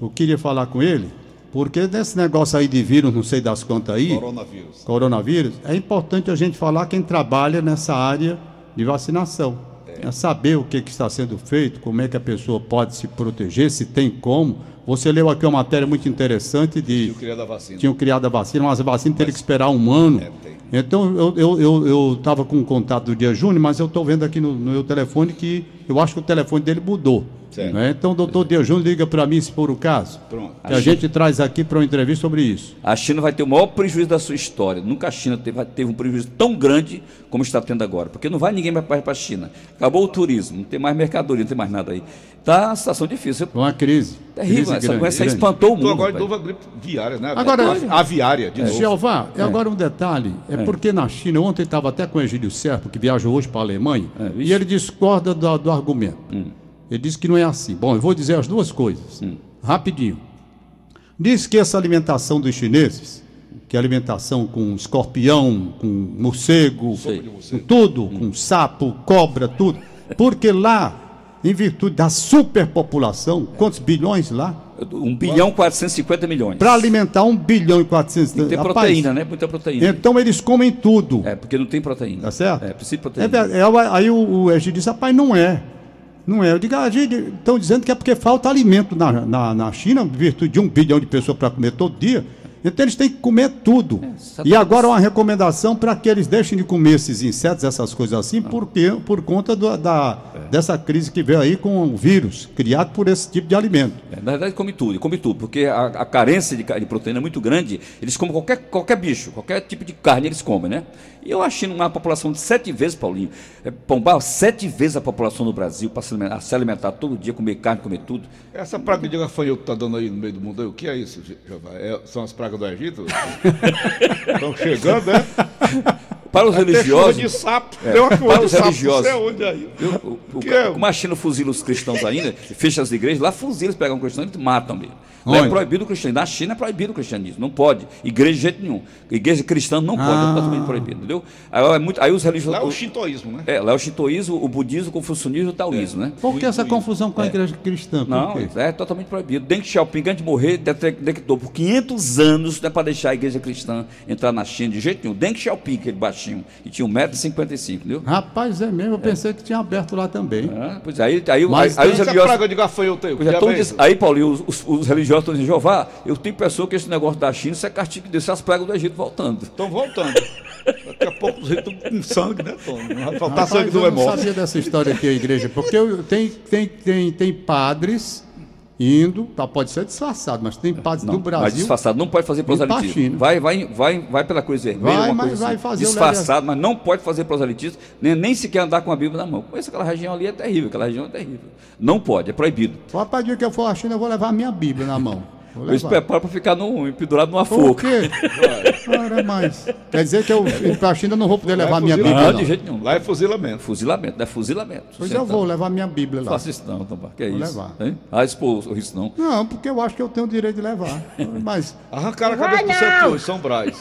Eu queria falar com ele, porque nesse negócio aí de vírus, não sei das quantas aí, Coronavírus. coronavírus, é importante a gente falar quem trabalha nessa área de vacinação. É saber o que, que está sendo feito, como é que a pessoa pode se proteger, se tem como. Você leu aqui uma matéria muito interessante de Eu queria da vacina. tinham criado a vacina, mas a vacina teria que esperar um ano. É, tem. Então, eu estava eu, eu, estava com o contato do dia Júnior, mas eu estou vendo aqui no, no meu telefone que eu acho que o telefone dele mudou. Certo. né? Então, o doutor Dia Júnior liga para mim, se for o caso, Pronto. que a gente traz aqui para uma entrevista sobre isso. A China vai ter o maior prejuízo da sua história. Nunca a China teve, teve um prejuízo tão grande como está tendo agora. Porque não vai ninguém mais para a China. Acabou o turismo, não tem mais mercadoria, não tem mais nada aí. Está uma situação difícil. É uma crise. Terrível, crise essa grande, doença grande. espantou o Então mundo. agora de rapaz. novo a gripe viária, né? Agora- a aviária, de novo. Jeová, e agora um detalhe, é, porque na China, ontem estava até com o Egílio Serpa, que viajou hoje para a Alemanha, É. Hum. e ele discorda do, do argumento. Ele diz que não é assim. Bom, eu vou dizer as duas coisas, Hum. rapidinho. Diz que essa alimentação dos chineses, que é alimentação com escorpião, com morcego, Sei. com tudo, com sapo, cobra, tudo, porque lá, em virtude da superpopulação, quantos bilhões lá? 1 bilhão e 450 milhões. Para alimentar um bilhão e 400... Tem Rapaz, proteína, né? Muita proteína. Então eles comem tudo. É, porque não tem proteína. Tá certo? É, precisa de É proteína. verdade. É, aí o, o Egídio disse, rapaz, não é. Não é. Eu digo, estão dizendo que é porque falta alimento na, na, na China, em virtude de um bilhão de pessoas para comer todo dia. Então eles têm que comer tudo. exatamente. e agora uma recomendação para que eles deixem de comer esses insetos, essas coisas assim, porque, por conta do- da, dessa crise que veio aí com o vírus, criado por esse tipo de alimento. É, na verdade, come tudo, come tudo, porque a, a carência de, de proteína é muito grande. Eles comem qualquer, qualquer bicho, qualquer tipo de carne eles comem, né? E eu achei uma população de sete vezes, Paulinho, é, Pombal, sete vezes a população do Brasil para se alimentar, se alimentar todo dia, comer carne, comer tudo. Essa praga de gafanhoto que está dando aí no meio do mundo, o que é isso, Jeová? É- são as pragas do Egito? Estão chegando, né? Para os Até religiosos, de sapo. Deu uma para os sapo, religiosos. Não sei onde aí. viu? O- o- é? como a China fuzila os cristãos ainda, fecha as igrejas, lá fuzila, eles pegam um cristão e matam mesmo. Lá é proibido o cristianismo. Na China é proibido o cristianismo, não pode. Igreja de jeito nenhum. Igreja cristã não pode, Ah. é totalmente proibido, entendeu? Aí, é muito, aí os religiosos. Lá é o shintoísmo, né? É, lá é o shintoísmo, o budismo, o confucionismo e o taoísmo, né? Por que essa confusão com a igreja cristã? Por Não, quê? é totalmente proibido. Deng Xiaoping, antes de morrer, dete- decretou por 500 anos não é para deixar a igreja cristã entrar na China de jeito nenhum. Deng Xiaoping, aquele baixinho, que tinha 1,55m, entendeu? Rapaz, é mesmo, eu pensei que tinha aberto lá também. Ah, pois é, aí, aí, Mas aí, aí os Essa religiosos. praga de gafanhoto aí, o que Pois é, todos é aí, Paulinho, os, os- os religiosos estão dizendo, Jeová, eu tenho pessoa que esse negócio da China, isso é castigo de Deus, se as pragas do Egito voltando. Estão voltando. Daqui a pouco os ricos estão com sangue, né, Tom? Não vai faltar Rapaz, sangue do eu não hemorro. sabia dessa história aqui, a igreja, porque eu- tem, tem, tem, tem padres indo, tá, pode ser disfarçado, mas tem padres Não, do Brasil. mas disfarçado não pode fazer proselitismo. Vai, vai, vai, vai pela cruz vermelha, Vai, mas vai assim. fazer disfarçado, mas não pode fazer proselitismo, nem, nem sequer andar com a Bíblia na mão. Conheço aquela região ali, é terrível, aquela região é terrível. Não pode, é proibido. Só para dia que eu for à China, eu vou levar a minha Bíblia na mão. Vou Eu preparo para ficar no, pendurado numa Por forca. quê? Ora, mas. Quer dizer que eu pra China não vou poder levar a minha Bíblia. Não, Não. de jeito nenhum. Lá é fuzilamento. Fuzilamento, não é fuzilamento. Pois eu vou levar minha Bíblia Não lá. faça isso não, Tombar. Que é Vou isso? levar. Hein? Ah, expor isso não. Não, porque eu acho que eu tenho o direito de levar. Mas. Arrancaram a cabeça do centro hoje, São Brás.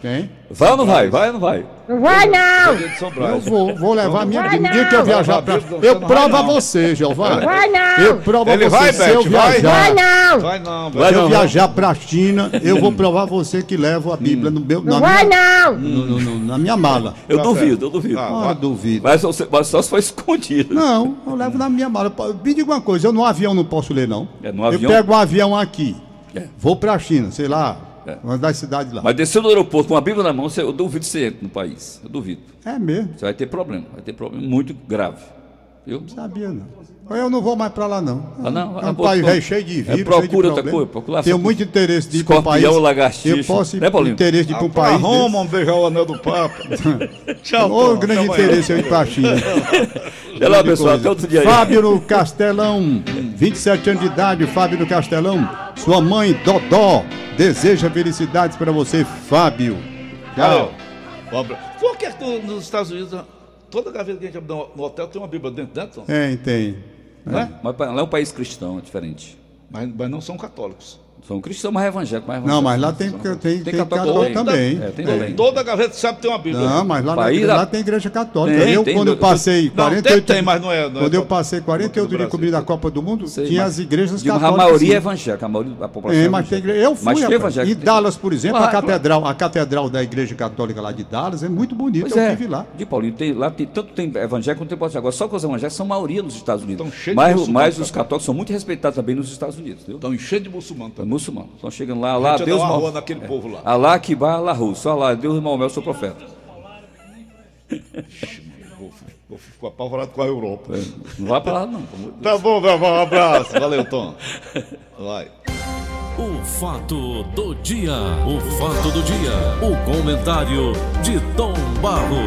Quem? Vai ou não vai? Vai ou não vai? Não vai não! Eu vou, vou levar a minha Vai Bíblia. No dia que eu não. viajar pra. Eu não provo a não. você, Jeová. Vai não! Eu provo a Ele você vai, se eu vai. viajar. Vai não! Vai não, Vai Se eu não, viajar pra China, eu vou provar você que levo a Bíblia no meu, na, Não vai minha, não! no- no- no- na minha mala. Eu Tá duvido, eu duvido. Ah, Ah, duvido. Mas, só- mas só se for escondido. Não, eu levo na minha mala. Me diga uma coisa, eu no avião não posso ler, não. É, no eu avião? pego um avião aqui, É. vou pra China, sei lá, É. uma das cidades lá. Mas desceu no aeroporto com a Bíblia na mão, você- eu duvido que você entra no país. Eu duvido. É mesmo, Você vai ter problema, vai ter problema muito grave. Viu? sabia não. Eu não vou mais pra lá, não. Ah, não? É Ah, um bom, país velho, cheio de É, vírus, cheio de procura outra problema. coisa, procura Tenho muito interesse de ir pra um Escorpião, país. lagartixa. Eu posso ir Né, Paulinho? interesse de ir pra um país. Roma, vamos beijar o anel do Papa. Tchau, Ô, grande interesse eu ir pra China. Até lá, pessoal, até outro dia aí. Fábio Castelão, 27 anos de idade, Fábio Castelão. Sua mãe, Dodó, deseja felicidades para você, Fábio. Valeu. Tchau. Abraço. Por que, nos Estados Unidos, toda gaveta que a gente abre no, hotel tem uma Bíblia dentro, dentro? Tom? Tem, tem. Né? Mas lá é um país cristão, é diferente. Mas, mas não são católicos. São cristãos, mas evangélicos. Mais Não, evangélicos. mas lá tem, tem, tem, católico também. também. É, tem Toda- também. Toda gaveta sabe ter uma Bíblia. Não, mas lá, País lá, tem igreja católica. Tem, eu, tem, quando eu- eu passei Não, 48 tem, tem, mas não é- não é Quando eu todo- passei 48 todo dias Brasil. cobrindo a Copa do Mundo, Sei, tinha mas- as igrejas Digo, católicas. A maioria é evangélica, a maioria da população É, é mas tem igreja. Eu fui, Mas tem evangélico. Em Dallas, por exemplo, a catedral, a catedral da Igreja Católica lá de Dallas é muito bonita. Pois eu é, estive lá. de Paulinho, tem, lá tem, tanto tem evangélico quanto tem protestante. Agora, só que os evangélicos são maioria nos Estados Unidos. Estão cheios de mas, mas os católicos são muito respeitados também nos Estados Unidos? Estão enchendo de muçulmano É também. Muçulmano. Estão chegando lá, lá, Deus uma mal- rua naquele povo lá. Alá que vai, Alá só lá, Deus Maomé, eu sou profeta. Vou, ficar apavorado com a Europa. É, Não vai pra lá, não. Tá bom, meu irmão. Um abraço. Valeu, Tom. Vai. O fato do dia. O fato do dia. O comentário de Tom Barros.